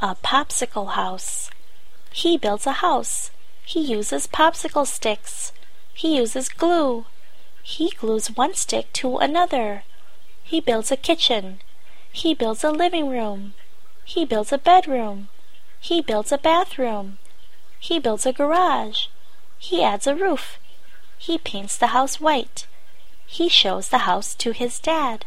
A popsicle house. He builds a house. He uses popsicle sticks. He uses glue. He glues one stick to another. He builds a kitchen. He builds a living room. He builds a bedroom. He builds a bathroom. He builds a garage. He adds a roof. He paints the house white. He shows the house to his dad.